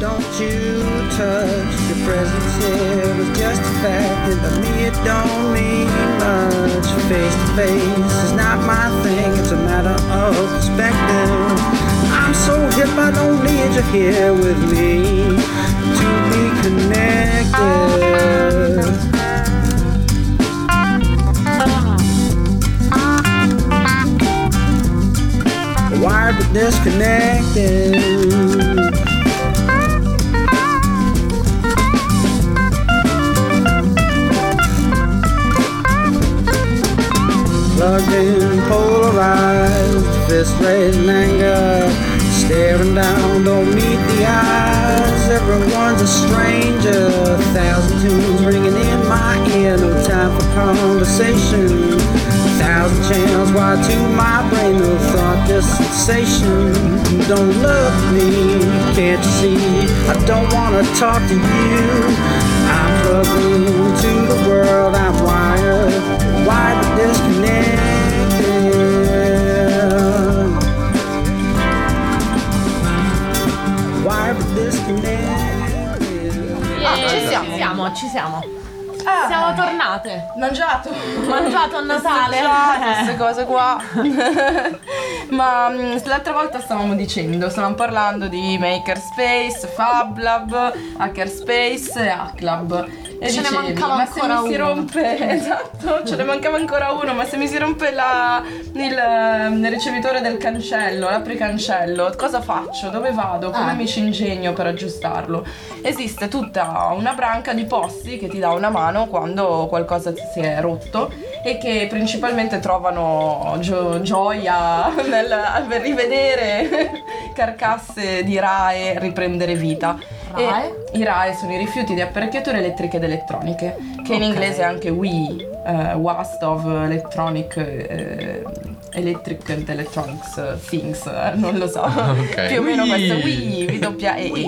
Don't you touch your presence here was just a fact, and to me it don't mean much. Face to face is not my thing, it's a matter of perspective. I'm so hip, I don't need you here with me to be connected. Wired but disconnected. Plugged in, polarized, fist raised in anger, staring down, don't meet the eyes. Everyone's a stranger, thousand tunes ringing in my ear, no time for conversation. Thousand channels wired to my brain, no thought, just sensation. Don't love me, can't you see? I don't wanna talk to you. I'm plugged into the world, I'm wired, wired but disconnected. Ah, ci siamo. Ci siamo, ci siamo. Ah. Siamo tornate. Mangiato. Mangiato a Natale. Queste cose qua. Ma mm, l'altra volta stavamo dicendo, stavamo parlando di Makerspace, Fab Lab, Hackerspace e Hacklab. E Ce ne dicevi, mancava ma se ancora mi si uno." rompe, esatto, ce ne mancava ancora uno, ma se mi si rompe la- il, ehm, ricevitore del cancello, l'apricancello, cosa faccio? Dove vado? Come Ah. mi ci ingegno per aggiustarlo? Esiste tutta una branca di posti che ti dà una mano quando qualcosa si è rotto e che principalmente trovano gio- gioia nel nel rivedere carcasse di RAE riprendere vita. RAE? I RAE sono i rifiuti di apparecchiature elettriche ed elettroniche, che in Ok. inglese è anche WE, eh, Waste of Electronic eh, Electric and Electronics Things, eh, non lo so. Ok. Più o meno Wii. questo WE, W-E-E.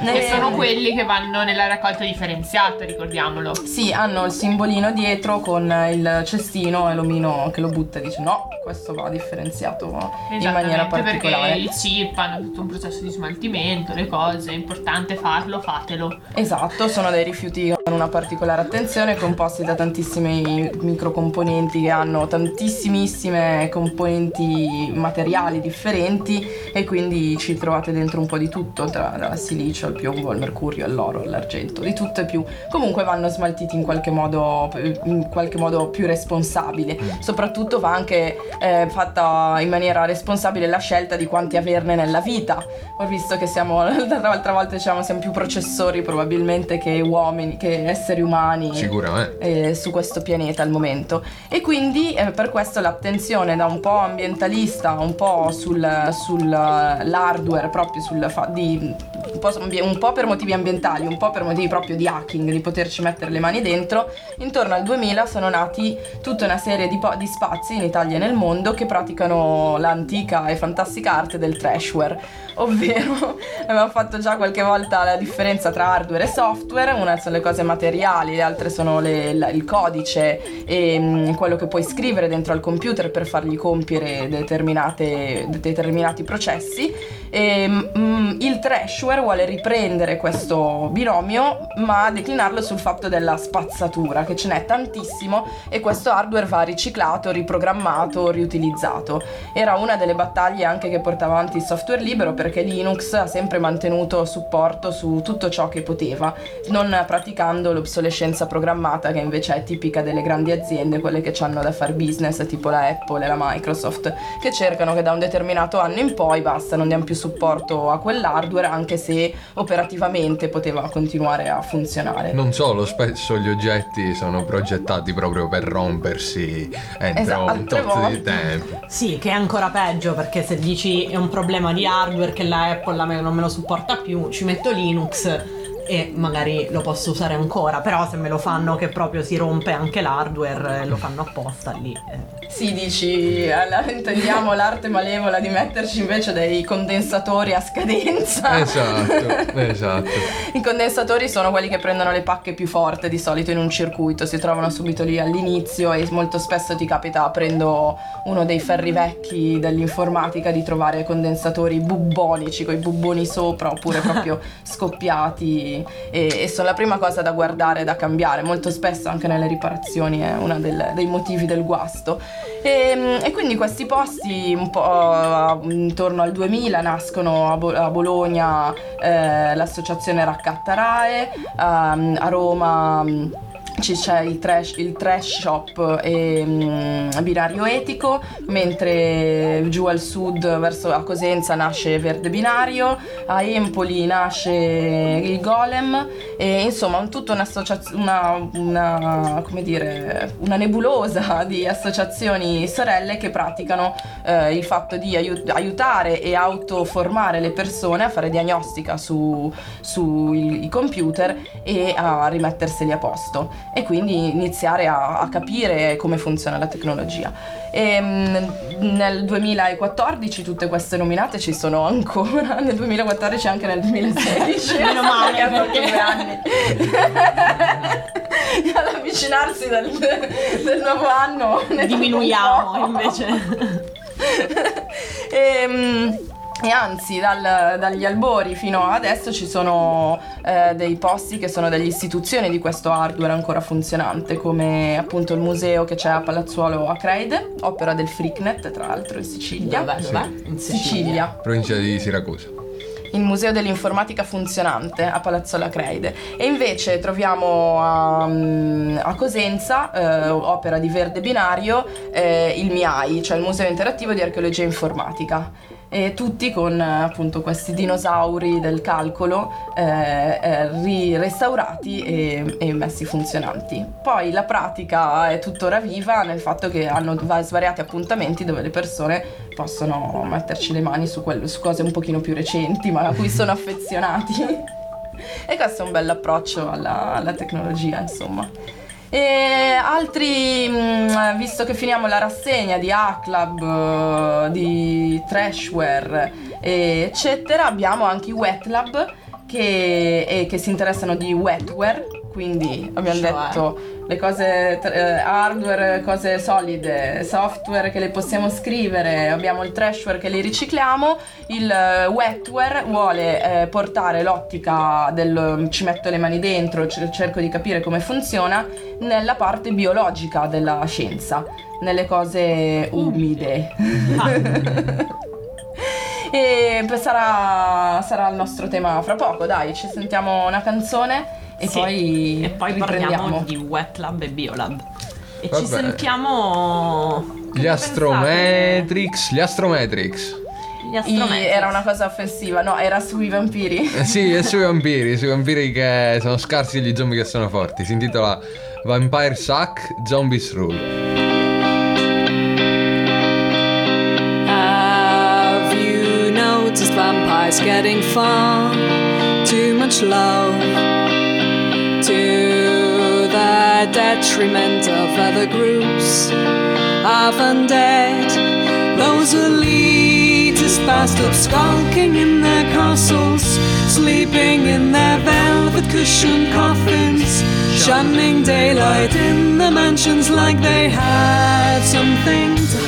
Eh, sono quelli che vanno nella raccolta differenziata, ricordiamolo. Sì, hanno il simbolino dietro con il cestino e l'omino che lo butta e dice no, questo va differenziato in maniera particolare. Perché i chip hanno tutto un processo di smaltimento, le cose, è importante farlo, fatelo. Esatto, sono dei rifiuti con una particolare attenzione, composti da tantissimi microcomponenti che hanno tantissimissime componenti materiali differenti e quindi ci trovate dentro un po' di tutto, tra dal silicio al piombo, al mercurio, all'oro, all'argento, di tutto e più. Comunque vanno smaltiti in qualche modo, in qualche modo più responsabile. Soprattutto va anche eh, fatta in maniera responsabile la scelta di quanti averne nella vita. Ho visto che siamo, l'altra volta diciamo, siamo più processori probabilmente che uomini, che esseri umani eh, su questo pianeta al momento e quindi eh, per questo l'attenzione da un po' ambientalista un po' sul, sull'hardware proprio sul di, un, po', un po' per motivi ambientali un po' per motivi proprio di hacking di poterci mettere le mani dentro intorno al 2000 sono nati tutta una serie di, po- di spazi in Italia e nel mondo che praticano l'antica e fantastica arte del trashware ovvero abbiamo fatto già qualche volta la differenza tra hardware e software, una sono le cose materiali, le altre sono le- la- il codice e mm, quello che puoi scrivere dentro al computer per fargli compiere determinati processi. E, mm, il trashware vuole riprendere questo binomio ma declinarlo sul fatto della spazzatura, che ce n'è tantissimo e questo hardware va riciclato, riprogrammato, riutilizzato. Era una delle battaglie anche che portava avanti il software libero perché Linux ha sempre mantenuto supporto su tutto ciò che poteva, non praticando l'obsolescenza programmata che invece è tipica delle grandi aziende, quelle che hanno da fare business, tipo la Apple e la Microsoft, che cercano che da un determinato anno in poi basta, non diamo più supporto a quell'hardware anche se operativamente poteva continuare a funzionare. Non solo, spesso gli oggetti sono progettati proprio per rompersi entro Esatto, un tot volte- di tempo. Sì, che è ancora peggio perché se dici è un problema di hardware che la Apple non me lo supporta più, ci metto Linux e magari lo posso usare ancora, però se me lo fanno che proprio si rompe anche l'hardware, eh, lo fanno apposta lì. eh. Sì, dici, alla- intendiamo l'arte malevola di metterci invece dei condensatori a scadenza. Esatto, esatto. I condensatori sono quelli che prendono le pacche più forti di solito in un circuito, si trovano subito lì all'inizio e molto spesso ti capita, aprendo uno dei ferri vecchi dell'informatica, di trovare condensatori bubbonici con i bubboni sopra oppure proprio scoppiati e, e sono la prima cosa da guardare, da cambiare. Molto spesso anche nelle riparazioni è uno dei motivi del guasto. E, e quindi questi posti un po' intorno al 2000 nascono a, Bo- a Bologna eh, l'associazione Raccatta Rae, ehm, a Roma mm, c'è il trash, il trash shop e mm, binario etico, mentre giù al sud verso a Cosenza nasce Verde Binario, a Empoli nasce il Golem e insomma tutta una, una, dire, una nebulosa di associazioni sorelle che praticano eh, il fatto di aiut- aiutare e autoformare le persone a fare diagnostica su- sui computer e a rimetterseli a posto e quindi iniziare a, a capire come funziona la tecnologia. E, mm, nel 2014 tutte queste nominate ci sono ancora, nel 2014 e anche nel 2016. Meno male, Che ha fatto perché- due anni. All'avvicinarsi del, del nuovo anno Diminuiamo invece. e, mm, e anzi, dal- dagli albori fino adesso ci sono eh, dei posti che sono delle istituzioni di questo hardware ancora funzionante, come appunto il museo che c'è a Palazzuolo Acreide, opera del Freaknet, tra l'altro in Sicilia. Dov'è? Dov'è? In Sicilia. Provincia di Siracusa. il Museo dell'Informatica Funzionante a Palazzo Lacreide e invece troviamo a, mm, a Cosenza, eh, opera di Verde Binario, eh, il MIAI, cioè il Museo Interattivo di Archeologia Informatica. E tutti con appunto questi dinosauri del calcolo eh, eh, restaurati e, e messi funzionanti. Poi la pratica è tuttora viva nel fatto che hanno va- svariati appuntamenti dove le persone possono metterci le mani su, quello- su cose un pochino più recenti ma a cui sono affezionati. e questo è un bel approccio alla, alla tecnologia, insomma. E altri, mh, visto che finiamo la rassegna di A-Club, eh, di Trashware, eccetera, abbiamo anche i Wet Lab che, che si interessano di wetware, quindi abbiamo Cioè? detto le cose eh, hardware, cose solide, software che le possiamo scrivere, abbiamo il trashware che li ricicliamo, il eh, wetware vuole eh, portare l'ottica del ci metto le mani dentro, cer- cerco di capire come funziona nella parte biologica della scienza, nelle cose umide. e poi sarà, sarà il nostro tema fra poco, dai, ci sentiamo una canzone e Sì, poi, e poi riprendiamo. parliamo di Wet Lab e Biolab. E ci Vabbè. sentiamo Gli Astrometrix, gli Astrometrix. gli I- astrometri. era una cosa offensiva, no, era sui vampiri. Eh sì, è sui vampiri, sui vampiri che sono scarsi e gli zombie che sono forti. Si intitola Vampire Suck, Zombies Rule. Have you noticed vampires getting far too much love to the detriment of other groups of undead? Those elitist bastards skulking in their castles, sleeping in their velvet cushioned coffins, shunning daylight in the mansions like they had something to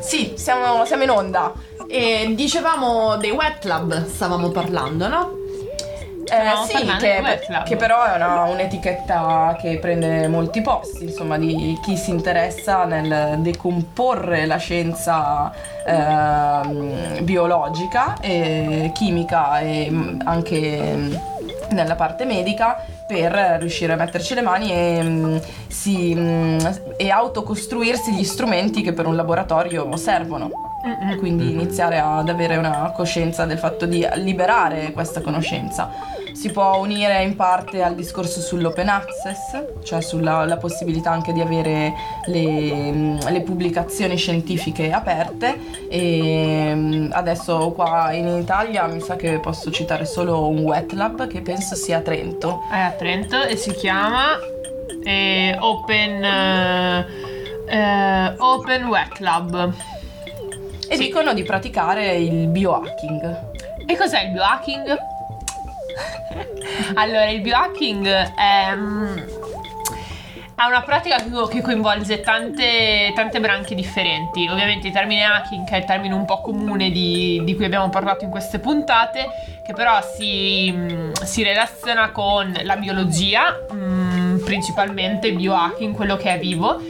Sì, siamo, siamo in onda. E dicevamo dei wet club, stavamo parlando, no? Eh, sì, che, che però è una- un'etichetta che prende molti posti, insomma, di chi si interessa nel decomporre la scienza ehm, biologica e chimica e mm, anche mm, nella parte medica per riuscire a metterci le mani e, mm, si, mm, e autocostruirsi gli strumenti che per un laboratorio servono. Quindi iniziare ad avere una coscienza del fatto di liberare questa conoscenza. Si può unire in parte al discorso sull'open access, cioè sulla la possibilità anche di avere le, mm, le pubblicazioni scientifiche aperte e mm, adesso qua in Italia mi sa che posso citare solo un wet lab che penso sia a Trento. È a Trento e si chiama eh, Open eh, eh, Open Wet Lab. E Sì. dicono di praticare il biohacking. E cos'è il biohacking? allora, il biohacking è, mm, è una pratica che co- che coinvolge tante, tante branche differenti. Ovviamente il termine hacking, che è il termine un po' comune di, di cui abbiamo parlato in queste puntate, che però si, mm, si relaziona con la biologia, mm, principalmente il biohacking, quello che è vivo.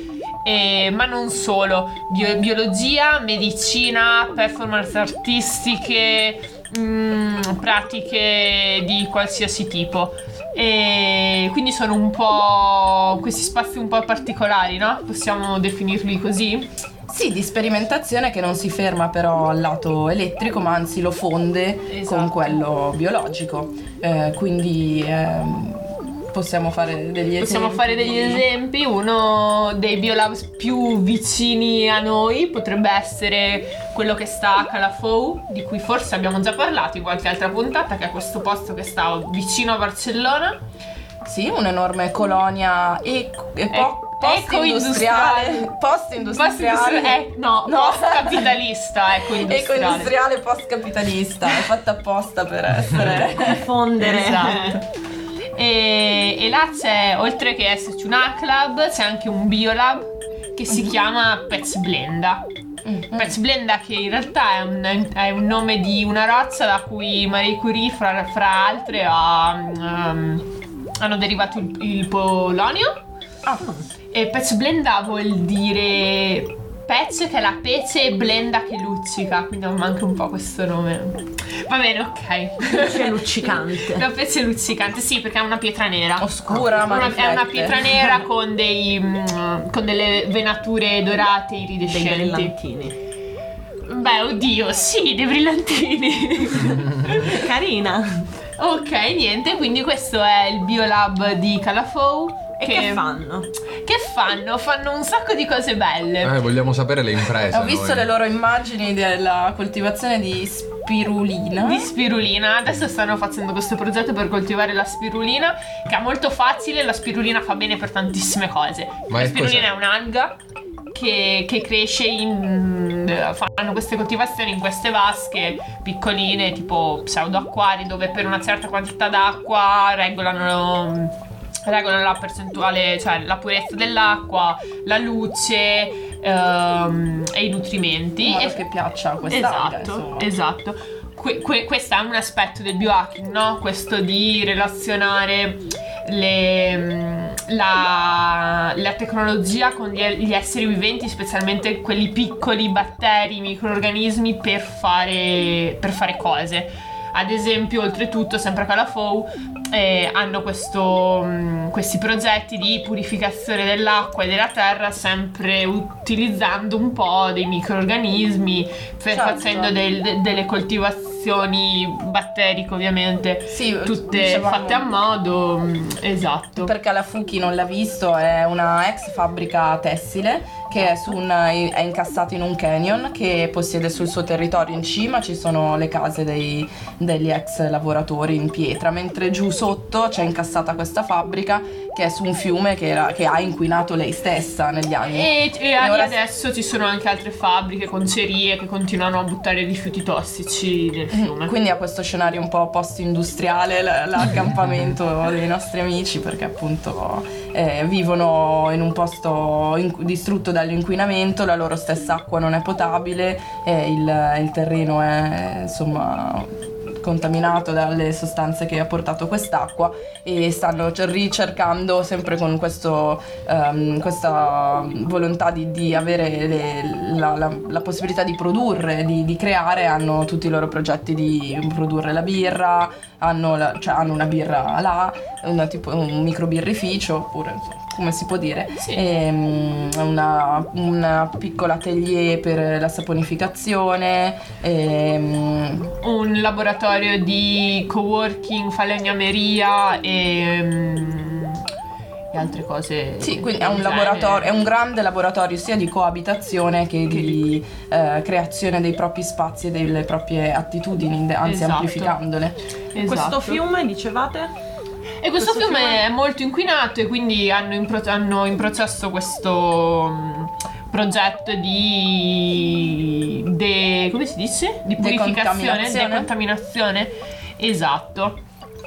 E- ma non solo, Bio- biologia, medicina, performance artistiche, mm, pratiche di qualsiasi tipo. E quindi sono un po' questi spazi un po' particolari, no? Possiamo definirli così? Sì, di sperimentazione che non si ferma però al lato elettrico, ma anzi lo fonde Esatto. con quello biologico. Eh, quindi ehm, possiamo fare degli esempi. Possiamo fare degli esempi. Uno dei biolabs più vicini a noi potrebbe essere quello che sta a Calafou, di cui forse abbiamo già parlato in qualche altra puntata, che è questo posto che sta vicino a Barcellona. Sì, un'enorme colonia eco, eco- E- post-industriale. eco-industriale. Post-industriale. Eh, no, No. post-capitalista, eco-industriale. Eco-industriale post-capitalista. È fatta apposta per essere. Confondere. Esatto. E, e là c'è, oltre che esserci un A-Club, c'è anche un Biolab che si chiama Pets Blenda. Pets Blenda che in realtà è un, è un nome di una razza da cui Marie Curie, fra, fra altre, ha, um, hanno derivato il, il polonio. Ah, E Pets Blenda vuol dire pezzo che è la pece e blenda che luccica, quindi manca un po' questo nome. Va bene, ok. C'è luccicante. La pece luccicante, sì, perché è una pietra nera. oscura, ma Una- è una pietra nera con, dei, mm, con delle venature dorate Dei iridescenti. brillantini. Beh, oddio, sì, dei brillantini. Carina. ok, niente, quindi questo è il Biolab di Calafou. E che fanno? Che fanno? Fanno un sacco di cose belle. Eh, vogliamo sapere le imprese. Ho visto noi. le loro immagini della coltivazione di spirulina. di spirulina. Adesso stanno facendo questo progetto per coltivare la spirulina, che è molto facile. La spirulina fa bene per tantissime cose. Ma la spirulina cos'è? è un'alga che, che cresce in. fanno queste coltivazioni in queste vasche piccoline, tipo pseudo acquari, dove per una certa quantità d'acqua regolano. Regolano la percentuale, cioè la purezza dell'acqua, la luce ehm, e i nutrimenti. in modo E- che piaccia a quest'alga. Esatto, esatto. Que- que- questo è un aspetto del biohacking, no? Questo di relazionare le, mm, la, la tecnologia con gli, gli esseri viventi, specialmente quelli piccoli batteri, microorganismi, per fare, per fare cose. Ad esempio, oltretutto, sempre a Calafou, eh, hanno questo, mm, questi progetti di purificazione dell'acqua e della terra, sempre utilizzando un po' dei microorganismi, Certo. facendo del- de- delle coltivazioni batteriche, ovviamente, Sì, tutte dicevamo- fatte a modo. mm, Esatto. Perché la Fuki non l'ha visto, è una ex fabbrica tessile che è, su un- è incassata in un canyon che possiede sul suo territorio in cima ci sono le case dei- degli ex lavoratori in pietra, mentre giù sotto c'è incassata questa fabbrica che è su un fiume che, era- che ha inquinato lei stessa negli anni. E, e anche ora- adesso ci sono anche altre fabbriche, concerie che continuano a buttare rifiuti tossici nel fiume. Quindi ha questo scenario un po' post-industriale, l- l'accampamento dei nostri amici, perché appunto eh, vivono in un posto in- distrutto dall'inquinamento, la loro stessa acqua non è potabile, e il, il terreno è insomma contaminato dalle sostanze che ha portato quest'acqua e stanno cer- ricercando sempre con questo, ehm, questa volontà di, di avere le- la, la- la possibilità di produrre, di, di creare, hanno tutti i loro progetti di produrre la birra, hanno, la- cioè hanno una birra là, una tipo, un microbirrificio, oppure insomma, come si può dire, Sì. Ehm, una, una piccola atelier per la saponificazione, ehm, Un laboratorio di coworking, falegnameria e, e altre cose. Sì, quindi è un, è un grande laboratorio sia di coabitazione che di eh, creazione dei propri spazi e delle proprie attitudini, anzi Esatto. amplificandole. Esatto. Questo fiume, dicevate? E questo, questo fiume, fiume- è molto inquinato e quindi hanno in, pro- hanno in processo questo mm, progetto di de- come si dice? Di purificazione, Decontaminazione. Esatto.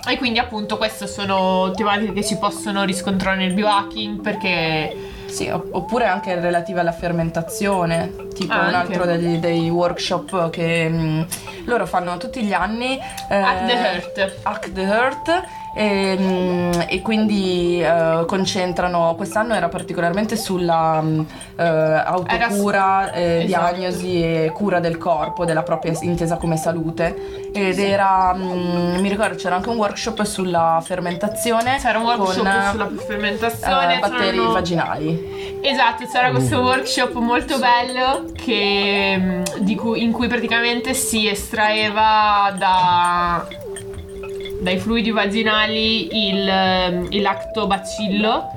E quindi appunto queste sono tematiche che si possono riscontrare nel biohacking perché Sì, opp- oppure anche relative alla fermentazione, tipo un Anche. altro degli- dei workshop che mm, loro fanno tutti gli anni. eh, Hack the Heart. Hack the Heart. E, mm, e quindi eh, concentrano quest'anno era particolarmente sulla mm, eh, autocura, eh, Esatto. diagnosi e cura del corpo, della propria intesa come salute. Ed era, mm, mi ricordo, c'era anche un workshop sulla fermentazione. c'era un workshop con, sulla eh, fermentazione, batteri c'erano- vaginali. Esatto, c'era questo workshop molto bello che, mm, di cui- in cui praticamente si estraeva da- dai fluidi vaginali il, ehm, il lactobacillo,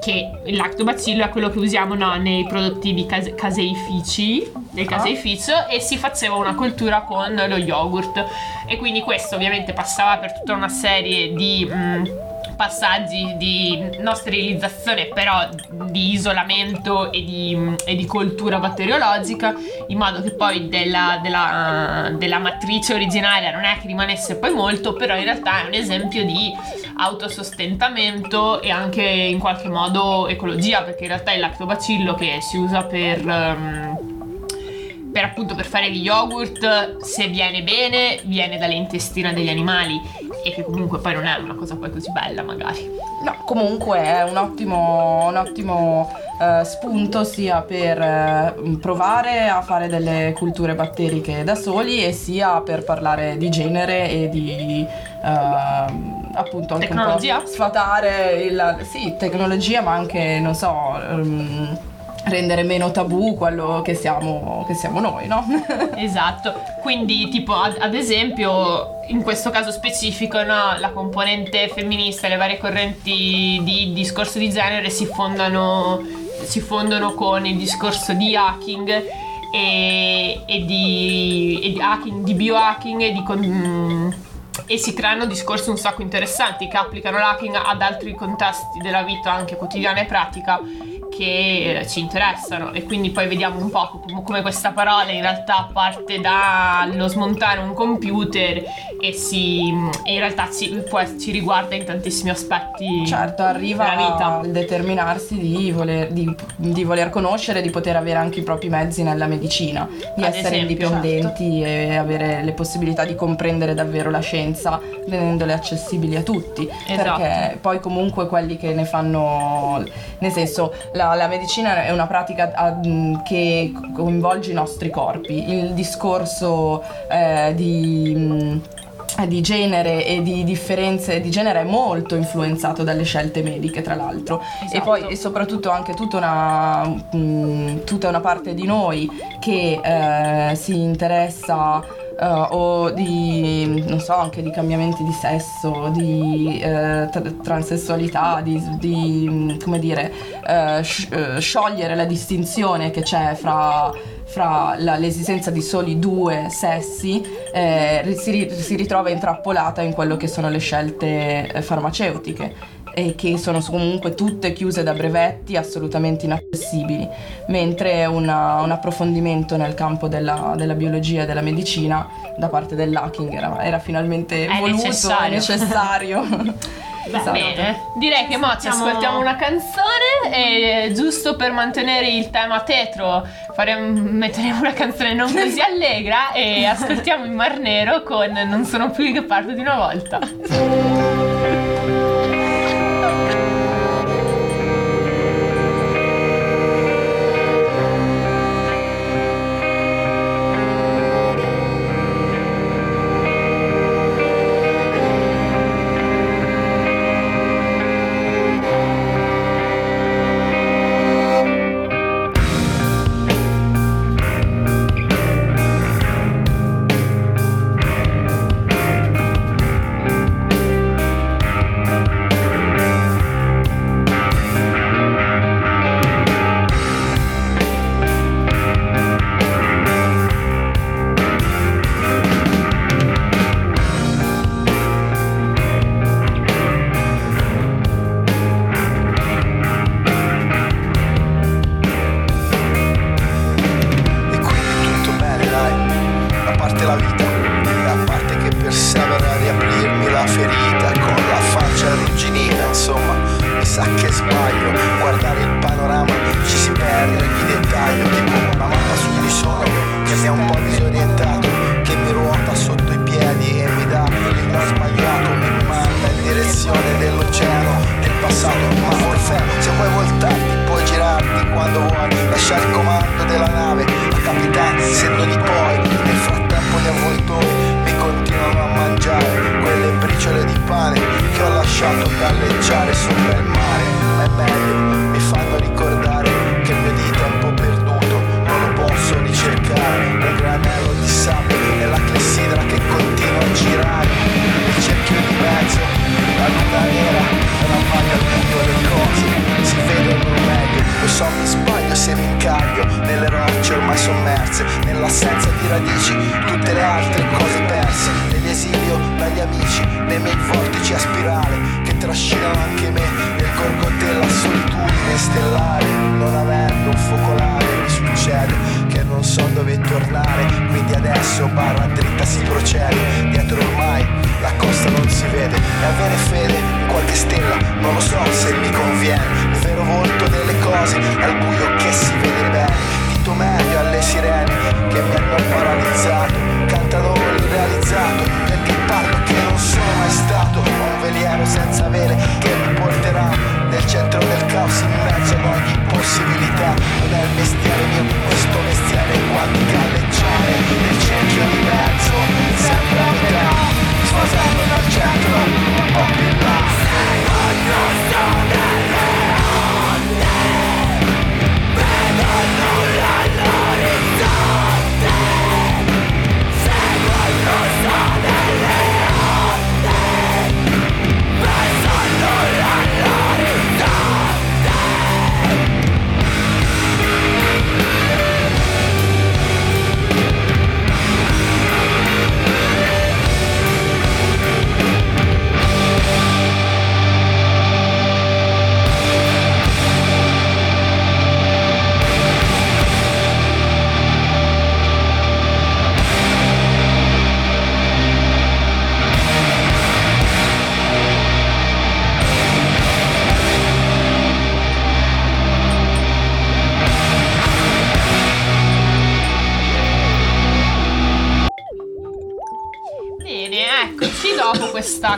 che il lactobacillo è quello che usiamo no, nei prodotti di case- caseifici, del Ah. caseificio, e si faceva una coltura con lo yogurt. E quindi questo ovviamente passava per tutta una serie di... mm, passaggi di non sterilizzazione però di isolamento e di, e di coltura batteriologica in modo che poi della, della- della matrice originaria non è che rimanesse poi molto però in realtà è un esempio di autosostentamento e anche in qualche modo ecologia perché in realtà il lactobacillo che si usa per... ehm, per appunto per fare gli yogurt, se viene bene, viene dalle intestine degli animali e che comunque poi non è una cosa poi così bella magari. No, comunque è un ottimo, un ottimo eh, spunto sia per eh, provare a fare delle culture batteriche da soli e sia per parlare di genere e di ehm, appunto anche un Tecnologia? po' sfatare il, sì, tecnologia ma anche non so ehm, rendere meno tabù quello che siamo, che siamo noi, no? Esatto, quindi tipo ad, ad esempio in questo caso specifico no, la componente femminista, le varie correnti di discorso di genere si fondano, si fondono con il discorso di hacking e, e di, e di hacking, di biohacking e di... con- e si creano discorsi un sacco interessanti che applicano l'hacking ad altri contesti della vita anche quotidiana e pratica che eh, ci interessano e quindi poi vediamo un po' com- come questa parola in realtà parte dallo smontare un computer e, si, e in realtà ci, ci riguarda in tantissimi aspetti Certo, arriva al determinarsi di voler, di, di voler conoscere, di poter avere anche i propri mezzi nella medicina, di Ad essere esempio, indipendenti e avere le possibilità di comprendere davvero la scienza, rendendole accessibili a tutti. Esatto. Perché poi comunque quelli che ne fanno, nel senso, la, la medicina è una pratica mh, che coinvolge i nostri corpi. Il discorso eh, di... eh, di genere e di differenze di genere è molto influenzato dalle scelte mediche tra l'altro e Esatto. poi e soprattutto anche tutta una, mh, tutta una parte di noi che eh, si interessa eh, o di non so anche di cambiamenti di sesso di eh, tra- transessualità di, di, come dire sci- eh, sciogliere la distinzione che c'è fra fra la- l'esistenza di soli due sessi eh, si, si ritrova intrappolata in quello che sono le scelte e che sono comunque tutte chiuse da brevetti assolutamente inaccessibili, mentre una, un approfondimento nel campo della, della, biologia e della medicina da parte dell'hacking era, era finalmente è voluto, necessario. necessario. Beh, esatto. bene. Direi che mo ci ascoltiamo una canzone e giusto per mantenere il tema tetro faremo, metteremo una canzone non così allegra e ascoltiamo in Mar Nero con Non sono più che parto di una volta.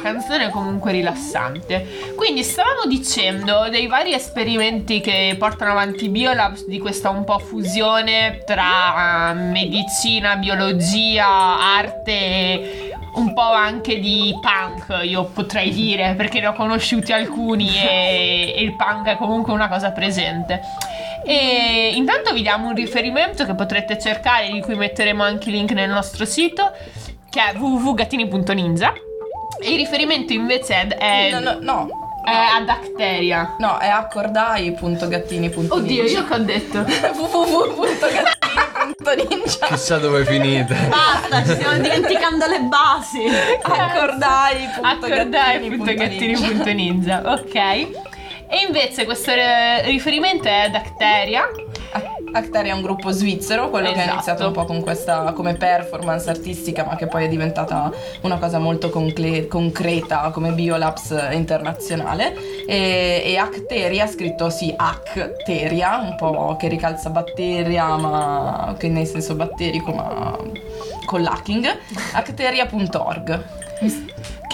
canzone comunque rilassante. Quindi stavamo dicendo dei vari esperimenti che portano avanti Biolabs di questa un po' fusione tra ehm, medicina, biologia, arte e un po' anche di punk, io potrei dire, perché ne ho conosciuti alcuni e, e il punk è comunque una cosa presente. E intanto vi diamo un riferimento che potrete cercare, di cui metteremo anche il link nel nostro sito, che è www.gattini.ninja e il riferimento invece è... No, no, no. È a Dacteria. No, è a cordai.gattini.ninja. Oddio, io che ho detto? www.gattini.ninja. Chissà dove è finita. Basta, ci stiamo dimenticando le basi. Accordai.gattini.ninja. Ok. E invece questo riferimento è Dacteria Acteria Acteria è un gruppo svizzero, quello che ha Esatto. iniziato un po' con questa come performance artistica, ma che poi è diventata una cosa molto concle- concreta come Biolabs internazionale. E, e Acteria, scritto sì, Acteria, un po' che ricalza batteria, ma che nel senso batterico, ma con l'hacking. Acteria.org.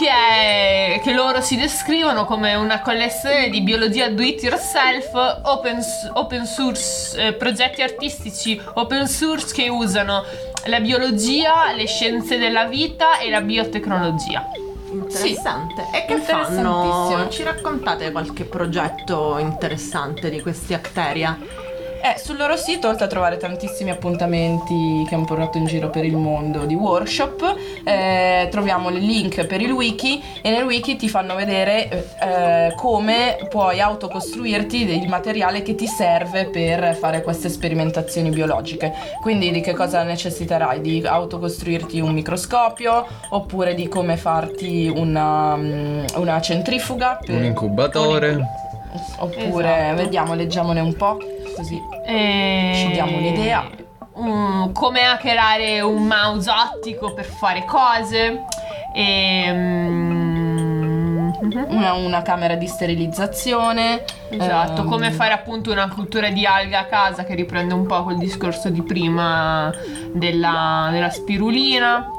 che, è, che loro si descrivono come una collezione di biologia do it yourself, open, open source, eh, progetti artistici open source che usano la biologia, le scienze della vita e la biotecnologia. Interessante. E che fanno? Ci raccontate qualche progetto interessante di questi Acteria? Eh, sul loro sito, oltre a trovare tantissimi appuntamenti che hanno portato in giro per il mondo di workshop, eh, troviamo il link per il wiki e nel wiki ti fanno vedere eh, come puoi autocostruirti il materiale che ti serve per fare queste sperimentazioni biologiche. Quindi di che cosa necessiterai? Di autocostruirti un microscopio oppure di come farti una, mm, una centrifuga per- Un incubatore. Oppure Esatto. vediamo, leggiamone un po', così E... Ci diamo un'idea. Mm, come hackerare un mouse ottico per fare cose. E, mm, mhm. una, una camera di sterilizzazione. Esatto, ehm, come fare appunto una cultura di alghe a casa che riprende un po' quel discorso di prima della, della spirulina.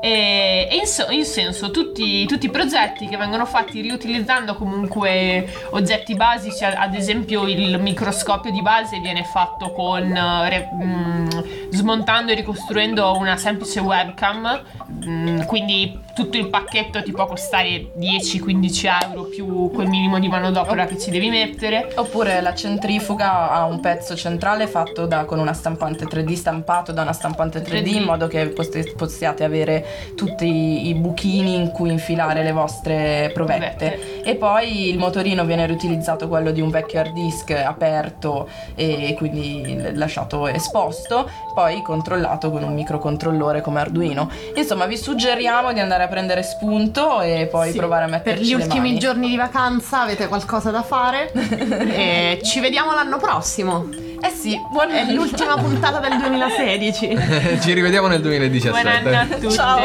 E, e in, so- in senso tutti, tutti i progetti che vengono fatti riutilizzando comunque oggetti basici, ad esempio il microscopio di base viene fatto con eh, re- mm, smontando e ricostruendo una semplice webcam, mm, quindi tutto il pacchetto ti può costare 10-15 euro più quel minimo di manodopera che ci devi mettere. Oppure la centrifuga ha un pezzo centrale fatto da- con una stampante 3D, stampato da una stampante 3D, 3D. in modo che possiate avere tutti i, i buchini in cui infilare le vostre provette. Provette. E poi il motorino viene riutilizzato quello di un vecchio hard disk aperto e quindi lasciato esposto, poi controllato con un microcontrollore come Arduino. Insomma, vi suggeriamo di andare a prendere spunto e poi Sì, provare a Per metterci gli le ultimi mani. giorni di vacanza avete qualcosa da fare? e ci vediamo l'anno prossimo. Eh sì, buon È l'ultima puntata del 2016. Ci rivediamo nel 2017. Buon anno a tutti. Ciao.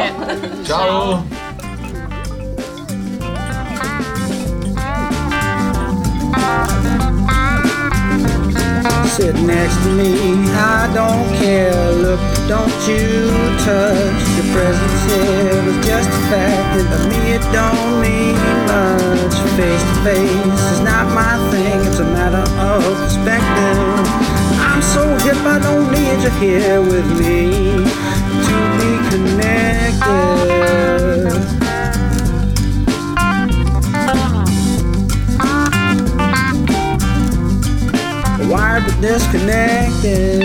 Ciao. Sit next to me, I don't care. Look, don't you touch. Your presence here was just a fact, and to me it don't mean much. Face to face is not my thing, it's a matter of perspective. I'm so hip, I don't need you here with me to be connected. Wired but disconnected.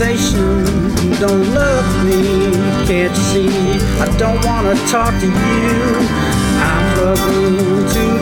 You don't love me, can't you see? I don't wanna talk to you. I'm plugged into